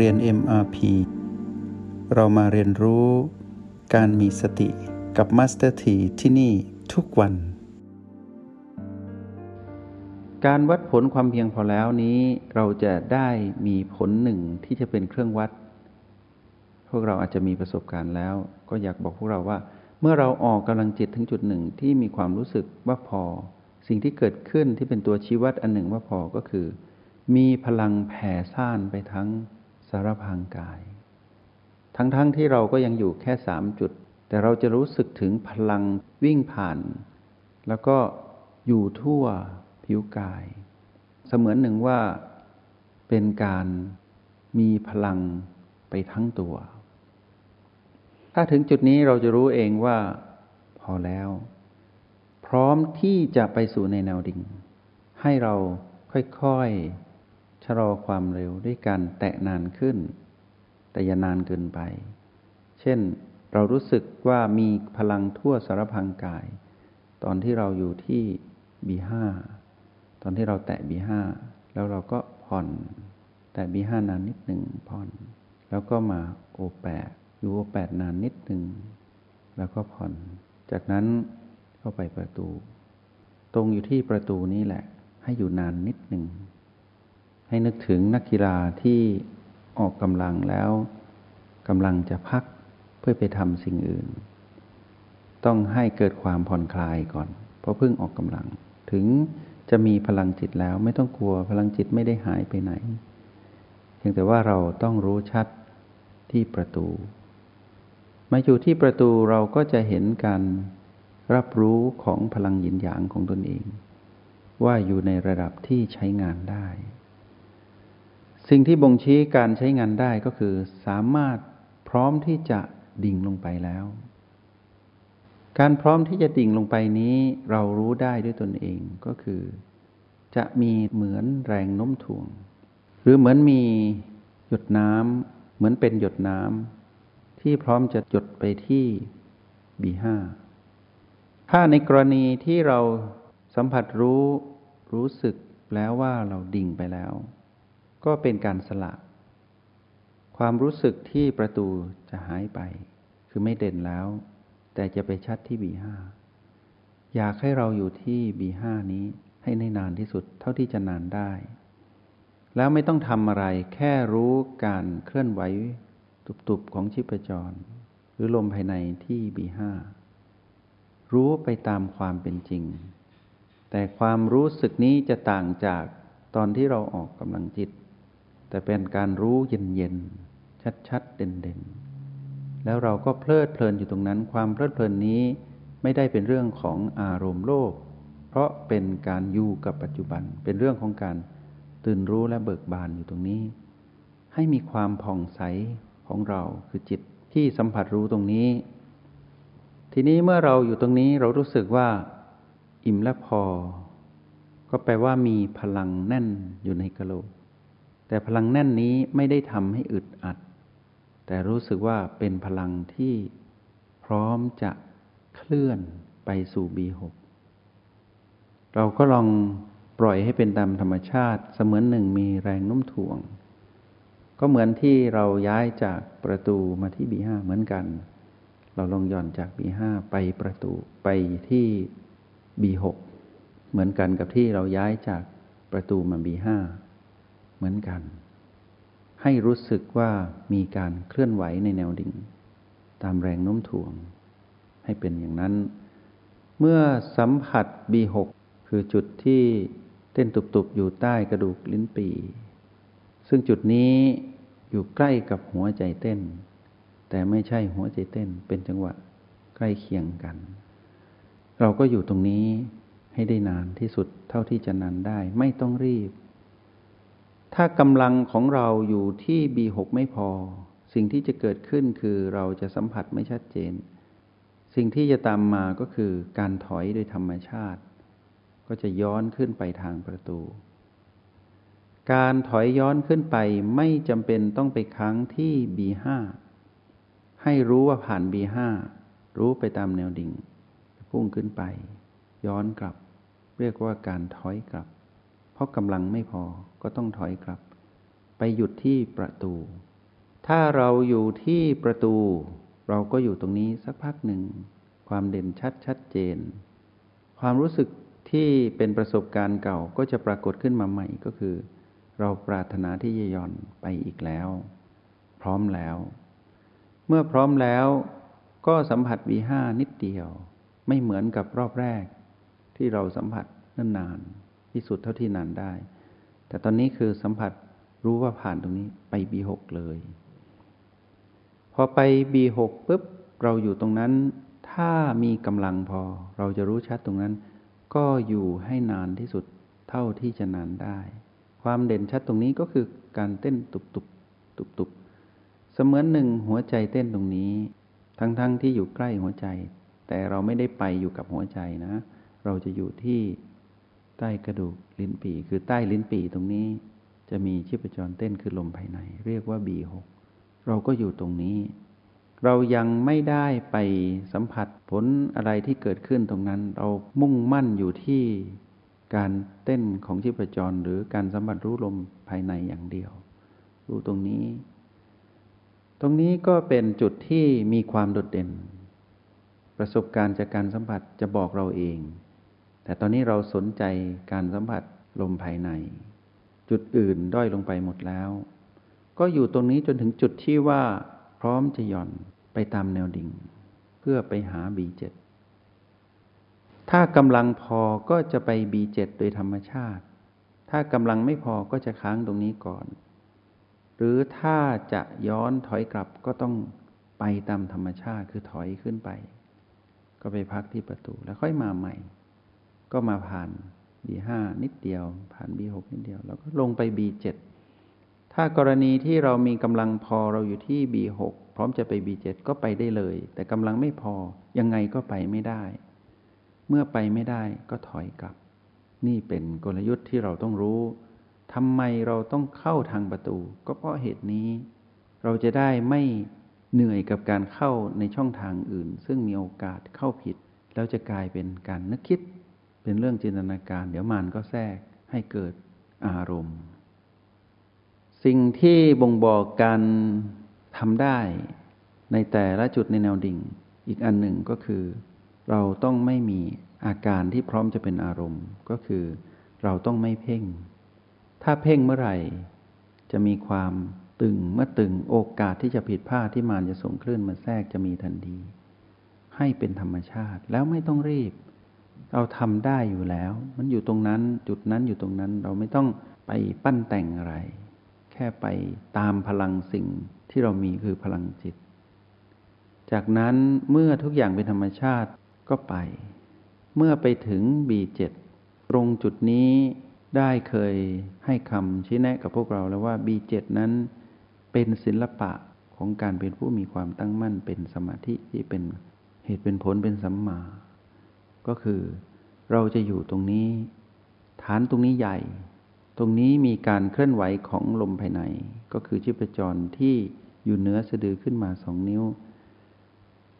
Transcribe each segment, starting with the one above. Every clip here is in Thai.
เรียน MRP เรามาเรียนรู้การมีสติกับ Master T ที่ที่นี่ทุกวัน การวัดผลความเพียงพอแล้วนี้ เราจะได้มีผลหนึ่งที่จะเป็นเครื่องวัด พวกเราอาจจะมีประสบการณ์แล้ว ก็อยากบอกพวกเราว่า เมื่อเราออกกำลังจิตถึงจุดหนึ่งที่มีความรู้สึกว่าพอ สิ่งที่เกิดขึ้นที่เป็นตัวชี้วัดอันหนึ่งว่าพอก็คือ มีพลังแผ่ซ่านไปทั้งารพางกาย ทั้งๆทที่เราก็ยังอยู่แค่สามจุด แต่เราจะรู้สึกถึงพลังวิ่งผ่าน แล้วก็อยู่ทั่วผิวกาย เสมือนหนึ่งว่าเป็นการมีพลังไปทั้งตัว ถ้าถึงจุดนี้เราจะรู้เองว่าพอแล้ว พร้อมที่จะไปสู่ในแนวดิ่ง ให้เราค่อยๆ ชะลอความเร็วด้วยการแตะนานขึ้น แต่อย่านานเกินไป เช่นเรารู้สึกว่ามีพลังทั่วสารพังกาย ตอนที่เราอยู่ที่บีห้าตอนที่เราแตะบีห้าแล้วเราก็ผ่อน แตะบีห้านานนิดหนึ่งผ่อน แล้วก็มาโอแปดอยู่โอแปดนานนิดหนึ่งแล้วก็ผ่อน จากนั้นเข้าไปประตู ตรงอยู่ที่ประตูนี้แหละ ให้อยู่นานนิดหนึ่ง ให้นึกถึงนักกีฬาที่ออกกำลังแล้วกำลังจะพักเพื่อไปทำสิ่งอื่น ต้องให้เกิดความผ่อนคลายก่อน เพราะเพิ่งออกกำลัง ถึงจะมีพลังจิตแล้วไม่ต้องกลัวพลังจิตไม่ได้หายไปไหนเพียงแต่ว่าเราต้องรู้ชัดที่ประตู มาอยู่ที่ประตูเราก็จะเห็นการรับรู้ของพลังหยินหยางของตนเอง ว่าอยู่ในระดับที่ใช้งานได้ สิ่งที่บ่งชี้การใช้งานได้ก็คือสามารถพร้อมที่จะดิ่งลงไปแล้ว การพร้อมที่จะดิ่งลงไปนี้เรารู้ได้ด้วยตนเองก็คือ จะมีเหมือนแรงโน้มถ่วง หรือเหมือนมีหยดน้ำเหมือนเป็นหยดน้ำที่พร้อมจะหยดไปที่บีห้าถ้าในกรณีที่เราสัมผัสรู้รู้สึกแล้วว่าเราดิ่งไปแล้ว ก็เป็นการสละ ความรู้สึกที่ประตูจะหายไป คือไม่เด่นแล้ว แต่จะไปชัดที่บีห้าอยากให้เราอยู่ที่บีห้านี้ให้ในนานที่สุดเท่าที่จะนานได้ แล้วไม่ต้องทำอะไร แค่รู้การเคลื่อนไหวตุบๆของชีพจร หรือลมภายในที่บีห้ารู้ไปตามความเป็นจริง แต่ความรู้สึกนี้จะต่างจากตอนที่เราออกกำลังจิต แต่เป็นการรู้เย็นๆ ชัดๆ เด่นๆ แล้วเราก็เพลิดเพลินอยู่ตรงนั้น ความเพลิดเพลินนี้ไม่ได้เป็นเรื่องของอารมณ์โลภ เพราะเป็นการอยู่กับปัจจุบัน เป็นเรื่องของการตื่นรู้และเบิกบานอยู่ตรงนี้ ให้มีความผ่องใสของเราคือจิตที่สัมผัสรู้ตรงนี้ ทีนี้เมื่อเราอยู่ตรงนี้เรารู้สึกว่า อิ่มและพอ ก็แปลว่ามีพลังแน่นอยู่ในกระโหลก แต่พลังแน่นนี้ไม่ได้ทำให้อึดอัด แต่รู้สึกว่าเป็นพลังที่พร้อมจะเคลื่อนไปสู่บีหกเราก็ลองปล่อยให้เป็นตามธรรมชาติเสมือนหนึ่งมีแรงน้มถ่วง ก็เหมือนที่เราย้ายจากประตูมาที่บีห้าเหมือนกัน เราลงย่อนจาก B5 ไปประตูไปที่ B6 เหมือนกันกับที่เราย้ายจากประตูมา B5 เหมือนกัน ให้รู้สึกว่ามีการเคลื่อนไหวในแนวดิ่ง ตามแรงโน้มถ่วง ให้เป็นอย่างนั้น เมื่อสัมผัส B6 คือจุดที่เต้นตุบๆ อยู่ใต้กระดูกลิ้นปีซึ่งจุดนี้อยู่ใกล้กับหัวใจเต้น แต่ไม่ใช่หัวใจเต้นเป็นจังหวะใกล้เคียงกัน เราก็อยู่ตรงนี้ให้ได้นานที่สุดเท่าที่จะนานได้ ไม่ต้องรีบ ถ้ากำลังของเราอยู่ที่ B6 ไม่พอ สิ่งที่จะเกิดขึ้นคือเราจะสัมผัสไม่ชัดเจน สิ่งที่จะตามมาก็คือการถอยโดยธรรมชาติ ก็จะย้อนขึ้นไปทางประตู การถอยย้อนขึ้นไปไม่จำเป็นต้องไปค้างที่ B5 ให้รู้ว่าผ่าน B5 รู้ไปตามแนวดิ่ง พุ่งขึ้นไป ย้อนกลับ เรียกว่าการถอยกลับ เพราะกำลังไม่พอก็ต้องถอยกลับ ไปหยุดที่ประตู ถ้าเราอยู่ที่ประตู เราก็อยู่ตรงนี้สักพักหนึ่ง ความเด่นชัดชัดเจน ความรู้สึกที่เป็นประสบการณ์เก่าก็จะปรากฏขึ้นมาใหม่ก็คือ เราปรารถนาที่จะย่อนไปอีกแล้ว พร้อมแล้ว เมื่อพร้อมแล้วก็สัมผัส V5 นิดเดียว ไม่เหมือนกับรอบแรก ที่เราสัมผัสนั่นนาน ที่สุดเท่าที่นานได้ แต่ตอนนี้คือสัมผัสรู้ว่าผ่านตรงนี้ไป B6 เลย พอไป B6 ปุ๊บเราอยู่ตรงนั้น ถ้ามีกำลังพอ เราจะรู้ชัดตรงนั้น ก็อยู่ให้นานที่สุดเท่าที่จะนานได้ ความเด่นชัดตรงนี้ก็คือการเต้นตุบตุบตุบตุบเสมือนหนึ่งหัวใจเต้นตรงนี้ ทั้งๆทที่อยู่ใกล้หัวใจ แต่เราไม่ได้ไปอยู่กับหัวใจนะ เราจะอยู่ที่ ใต้กระดูกลิ้นปี่คือใต้ลิ้นปี่ตรงนี้ จะมีชีพจรเต้นคือลมภายใน เรียกว่า B6 เราก็อยู่ตรงนี้ เรายังไม่ได้ไปสัมผัสผลอะไรที่เกิดขึ้นตรงนั้น เรามุ่งมั่นอยู่ที่การเต้นของชีพจรหรือการสัมผัสรู้ลมภายในอย่างเดียว รู้ตรงนี้ ตรงนี้ก็เป็นจุดที่มีความโดดเด่น ประสบการณ์จากการสัมผัสจะบอกเราเอง แต่ตอนนี้เราสนใจการสัมผัสลมภายใน จุดอื่นด้อยลงไปหมดแล้ว ก็อยู่ตรงนี้จนถึงจุดที่ว่าพร้อมจะหย่อนไปตามแนวดิ่ง เพื่อไปหา B7 ถ้ากำลังพอก็จะไป B7 โดยธรรมชาติ ถ้ากำลังไม่พอก็จะค้างตรงนี้ก่อน หรือถ้าจะย้อนถอยกลับก็ต้องไปตามธรรมชาติคือถอยขึ้นไป ก็ไปพักที่ประตูแล้วค่อยมาใหม่ ก็มาผ่าน B5 นิดเดียว ผ่าน B6 นิดเดียว แล้วก็ลงไป B7 ถ้ากรณีที่เรามีกำลังพอเราอยู่ที่ B6 พร้อมจะไป B7 ก็ไปได้เลย แต่กำลังไม่พอยังไงก็ไปไม่ได้ เมื่อไปไม่ได้ก็ถอยกลับ นี่เป็นกลยุทธ์ที่เราต้องรู้ทำไมเราต้องเข้าทางประตู ก็เพราะเหตุนี้ เราจะได้ไม่เหนื่อยกับการเข้าในช่องทางอื่น ซึ่งมีโอกาสเข้าผิด แล้วจะกลายเป็นการนึกคิด เป็นเรื่องจินตนาการ เดี๋ยวมันก็แทรกให้เกิดอารมณ์ สิ่งที่บ่งบอกการทำได้ในแต่ละจุดในแนวดิ่ง อีกอันหนึ่งก็คือ เราต้องไม่มีอาการที่พร้อมจะเป็นอารมณ์ ก็คือเราต้องไม่เพ่ง ถ้าเพ่งเมื่อไหร่ จะมีความตึงเมื่อตึงโอกาสที่จะผิดพลาดที่มารจะส่งคลื่นมาแทรกจะมีทันทีให้เป็นธรรมชาติแล้วไม่ต้องรีบ เราทำได้อยู่แล้ว มันอยู่ตรงนั้นจุดนั้นอยู่ตรงนั้นเราไม่ต้องไปปั้นแต่งอะไร แค่ไปตามพลังสิ่งที่เรามีคือพลังจิต จากนั้นเมื่อทุกอย่างเป็นธรรมชาติก็ไป เมื่อไปถึง B7 ตรงจุดนี้ได้เคยให้คำชี้แนะกับพวกเราแล้วว่า B7 นั้นเป็นศิลปะของการเป็นผู้มีความตั้งมั่นเป็นสมาธิที่เป็นเหตุเป็นผลเป็นสัมมา ก็คือ เราจะอยู่ตรงนี้ ฐานตรงนี้ใหญ่ ตรงนี้มีการเคลื่อนไหวของลมภายใน ก็คือชีพจรที่อยู่เนื้อสะดือขึ้นมาสองนิ้ว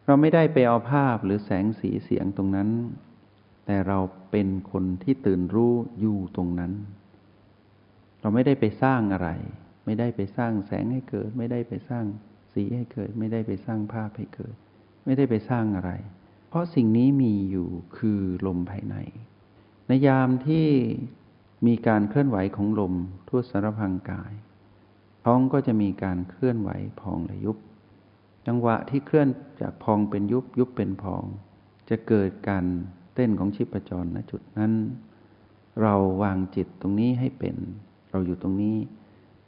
เราไม่ได้ไปเอาภาพหรือแสงสีเสียงตรงนั้น แต่เราเป็นคนที่ตื่นรู้อยู่ตรงนั้น เราไม่ได้ไปสร้างอะไร ไม่ได้ไปสร้างแสงให้เกิด ไม่ได้ไปสร้างสีให้เกิด ไม่ได้ไปสร้างภาพให้เกิด ไม่ได้ไปสร้างอะไร ราะสิ่งนี้มีอยู่คือลมภายใน ในยามที่มีการเคลื่อนไหวของลมทั่วสารพังกาย ท้องก็จะมีการเคลื่อนไหวพองและยุบ จังหวะที่เคลื่อนจากพองเป็นยุบยุบเป็นพอง จะเกิดการเต้นของชีพจรณจุดนั้น เราวางจิตตรงนี้ให้เป็น เราอยู่ตรงนี้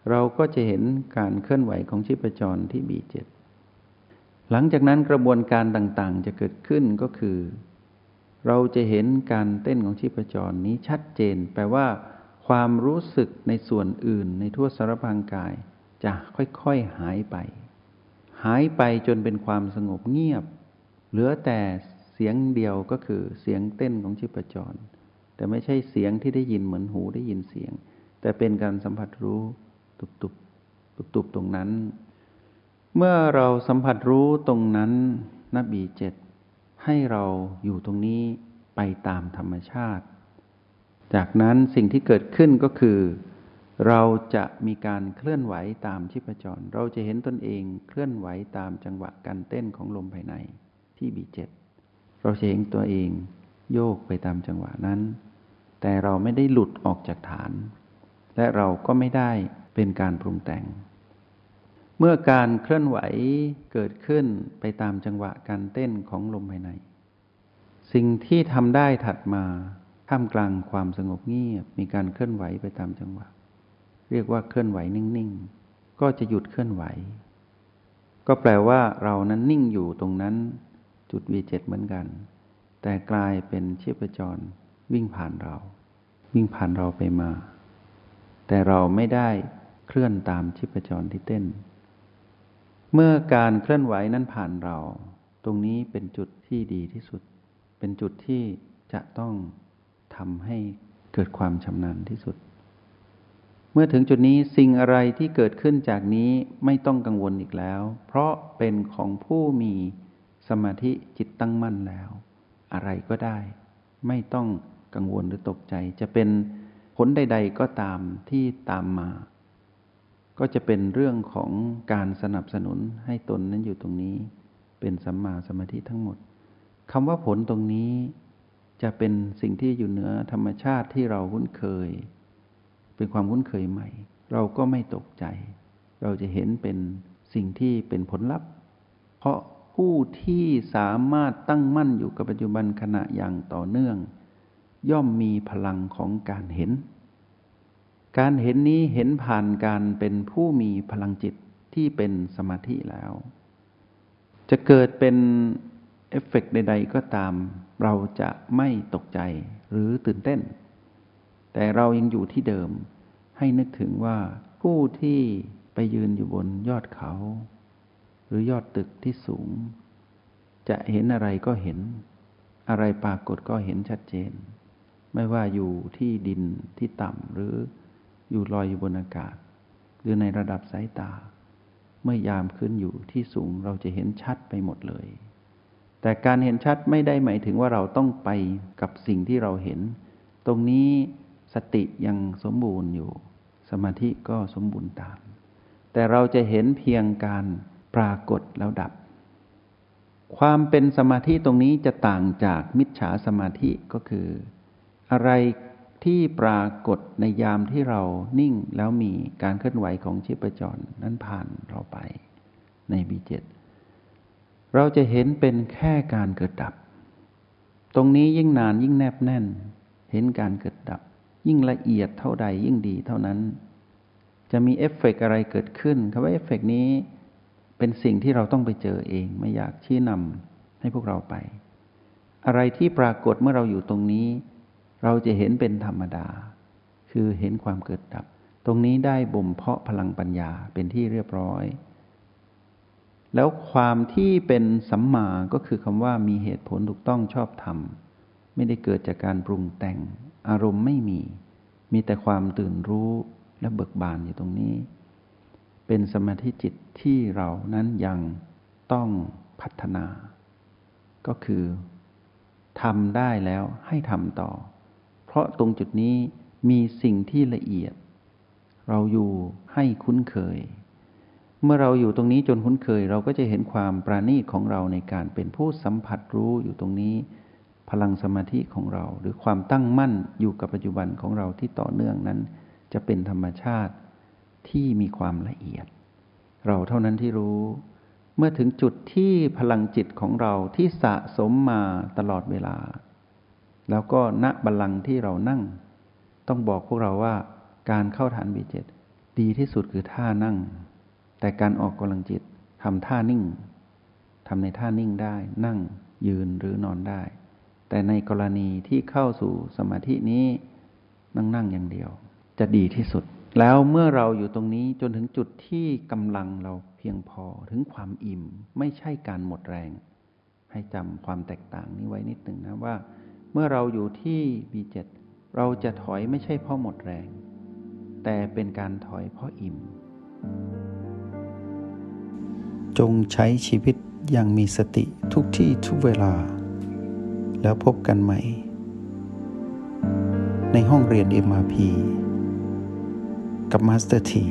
เราก็จะเห็นการเคลื่อนไหวของชีพจรที่บีเจ็ด หลังจากนั้นกระบวนการต่างๆ จะเกิดขึ้นก็คือ เราจะเห็นการเต้นของชีพจรนี้ชัดเจน แปลว่า ความรู้สึกในส่วนอื่นในทั่วสารพางกาย จะค่อยๆหายไป หายไปจนเป็นความสงบเงียบ เหลือแต่เสียงเดียวก็คือเสียงเต้นของชีพจร แต่ไม่ใช่เสียงที่ได้ยินเหมือนหูได้ยินเสียง แต่เป็นการสัมผัสรู้ตุบตุบตุบตุบตรงนั้น เมื่อเราสัมผัสรู้ตรงนั้นนบีเจ็ดให้เราอยู่ตรงนี้ไปตามธรรมชาติ จากนั้นสิ่งที่เกิดขึ้นก็คือ เราจะมีการเคลื่อนไหวตามชีพจร เราจะเห็นตนเองเคลื่อนไหวตามจังหวะการเต้นของลมภายในที่บีเจ็ดเราจะเห็นตัวเองโยกไปตามจังหวะนั้น แต่เราไม่ได้หลุดออกจากฐาน และเราก็ไม่ได้เป็นการปรุงแต่ง เมื่อการเคลื่อนไหวเกิดขึ้นไปตามจังหวะการเต้นของลมภายใน สิ่งที่ทำได้ถัดมาท่ามกลางความสงบเงียบมีการเคลื่อนไหวไปตามจังหวะ เรียกว่าเคลื่อนไหวนิ่งๆ ก็จะหยุดเคลื่อนไหว ก็แปลว่าเรานั้นนิ่งอยู่ตรงนั้น จุด V7 เหมือนกัน แต่กลายเป็นชีพจรวิ่งผ่านเรา วิ่งผ่านเราไปมา แต่เราไม่ได้เคลื่อนตามชีพจรที่เต้น เมื่อการเคลื่อนไหวนั้นผ่านเรา ตรงนี้เป็นจุดที่ดีที่สุด เป็นจุดที่จะต้องทำให้เกิดความชำนาญที่สุด เมื่อถึงจุดนี้สิ่งอะไรที่เกิดขึ้นจากนี้ไม่ต้องกังวลอีกแล้ว เพราะเป็นของผู้มีสมาธิจิตตั้งมั่นแล้ว อะไรก็ได้ ไม่ต้องกังวลหรือตกใจ จะเป็นผลใด ๆ ก็ตามที่ตามมา ก็จะเป็นเรื่องของการสนับสนุนให้ตนนั้นอยู่ตรงนี้ เป็นสัมมาสมาธิทั้งหมดคำว่าผลตรงนี้จะเป็นสิ่งที่อยู่เหนือธรรมชาติที่เราคุ้นเคย เป็นความคุ้นเคยใหม่ เราก็ไม่ตกใจ เราจะเห็นเป็นสิ่งที่เป็นผลลัพธ์ เพราะผู้ที่สามารถตั้งมั่นอยู่กับปัจจุบันขณะอย่างต่อเนื่อง ย่อมมีพลังของการเห็น การเห็นนี้เห็นผ่านการเป็นผู้มีพลังจิตที่เป็นสมาธิแล้ว จะเกิดเป็นเอฟเฟกใด ๆ ก็ตาม เราจะไม่ตกใจหรือตื่นเต้น แต่เรายังอยู่ที่เดิม ให้นึกถึงว่าผู้ที่ไปยืนอยู่บนยอดเขา หรือยอดตึกที่สูง จะเห็นอะไรก็เห็น อะไรปรากฏก็เห็นชัดเจน ไม่ว่าอยู่ที่ดินที่ต่ำหรือ อยู่ลอยอยู่บนอากาศ หรือในระดับสายตา เมื่อยามขึ้นอยู่ที่สูงเราจะเห็นชัดไปหมดเลย แต่การเห็นชัดไม่ได้หมายถึงว่าเราต้องไปกับสิ่งที่เราเห็น ตรงนี้สติยังสมบูรณ์อยู่ สมาธิก็สมบูรณ์ตาม แต่เราจะเห็นเพียงการปรากฏแล้วดับ ความเป็นสมาธิตรงนี้จะต่างจากมิจฉาสมาธิก็คือ อะไร ที่ปรากฏในยามที่เรานิ่งแล้วมีการเคลื่อนไหวของชีพจรนั้นผ่านเราไปในบีเจ็ดเราจะเห็นเป็นแค่การเกิดดับ ตรงนี้ยิ่งนานยิ่งแนบแน่น เห็นการเกิดดับ ยิ่งละเอียดเท่าใดยิ่งดีเท่านั้น จะมีเอฟเฟกอะไรเกิดขึ้นคำว่าเอฟเฟกนี้เป็นสิ่งที่เราต้องไปเจอเองไม่อยากชี้นำำให้พวกเราไป อะไรที่ปรากฏเมื่อเราอยู่ตรงนี้ เราจะเห็นเป็นธรรมดา คือเห็นความเกิดดับ ตรงนี้ได้บ่มเพาะพลังปัญญาเป็นที่เรียบร้อย แล้วความที่เป็นสัมมาก็คือคำว่ามีเหตุผลถูกต้องชอบธรรม ไม่ได้เกิดจากการปรุงแต่ง อารมณ์ไม่มี มีแต่ความตื่นรู้และเบิกบานอยู่ตรงนี้ เป็นสมาธิจิตที่เรานั้นยังต้องพัฒนา ก็คือทำได้แล้วให้ทำต่อ เพราะตรงจุดนี้มีสิ่งที่ละเอียด เราอยู่ให้คุ้นเคย เมื่อเราอยู่ตรงนี้จนคุ้นเคย เราก็จะเห็นความปราณีตของเราในการเป็นผู้สัมผัสรู้อยู่ตรงนี้ พลังสมาธิของเรา หรือความตั้งมั่นอยู่กับปัจจุบันของเราที่ต่อเนื่องนั้น จะเป็นธรรมชาติที่มีความละเอียด เราเท่านั้นที่รู้ เมื่อถึงจุดที่พลังจิตของเราที่สะสมมาตลอดเวลา แล้วก็ณบัลลังก์ที่เรานั่ง ต้องบอกพวกเราว่าการเข้าฐานบีเจ็ดดีที่สุดคือท่านั่ง แต่การออกกำลังจิตทำท่านิ่งทำในท่านิ่งได้ นั่งยืนหรือนอนได้ แต่ในกรณีที่เข้าสู่สมาธินี้นั่งนั่งอย่างเดียว จะดีที่สุด แล้วเมื่อเราอยู่ตรงนี้จนถึงจุดที่กำลังเราเพียงพอถึงความอิ่ม ไม่ใช่การหมดแรง ให้จำความแตกต่างนี้ไว้นิดหนึ่งนะว่า มื่อเราอยู่ที่ B7 เราจะถอยไม่ใช่เพราะหมดแรง แต่เป็นการถอยเพราะอิ่ม จงใช้ชีวิตอย่างมีสติทุกที่ทุกเวลา แล้วพบกันใหม่ ในห้องเรียน MRP กับมาสเตอร์ที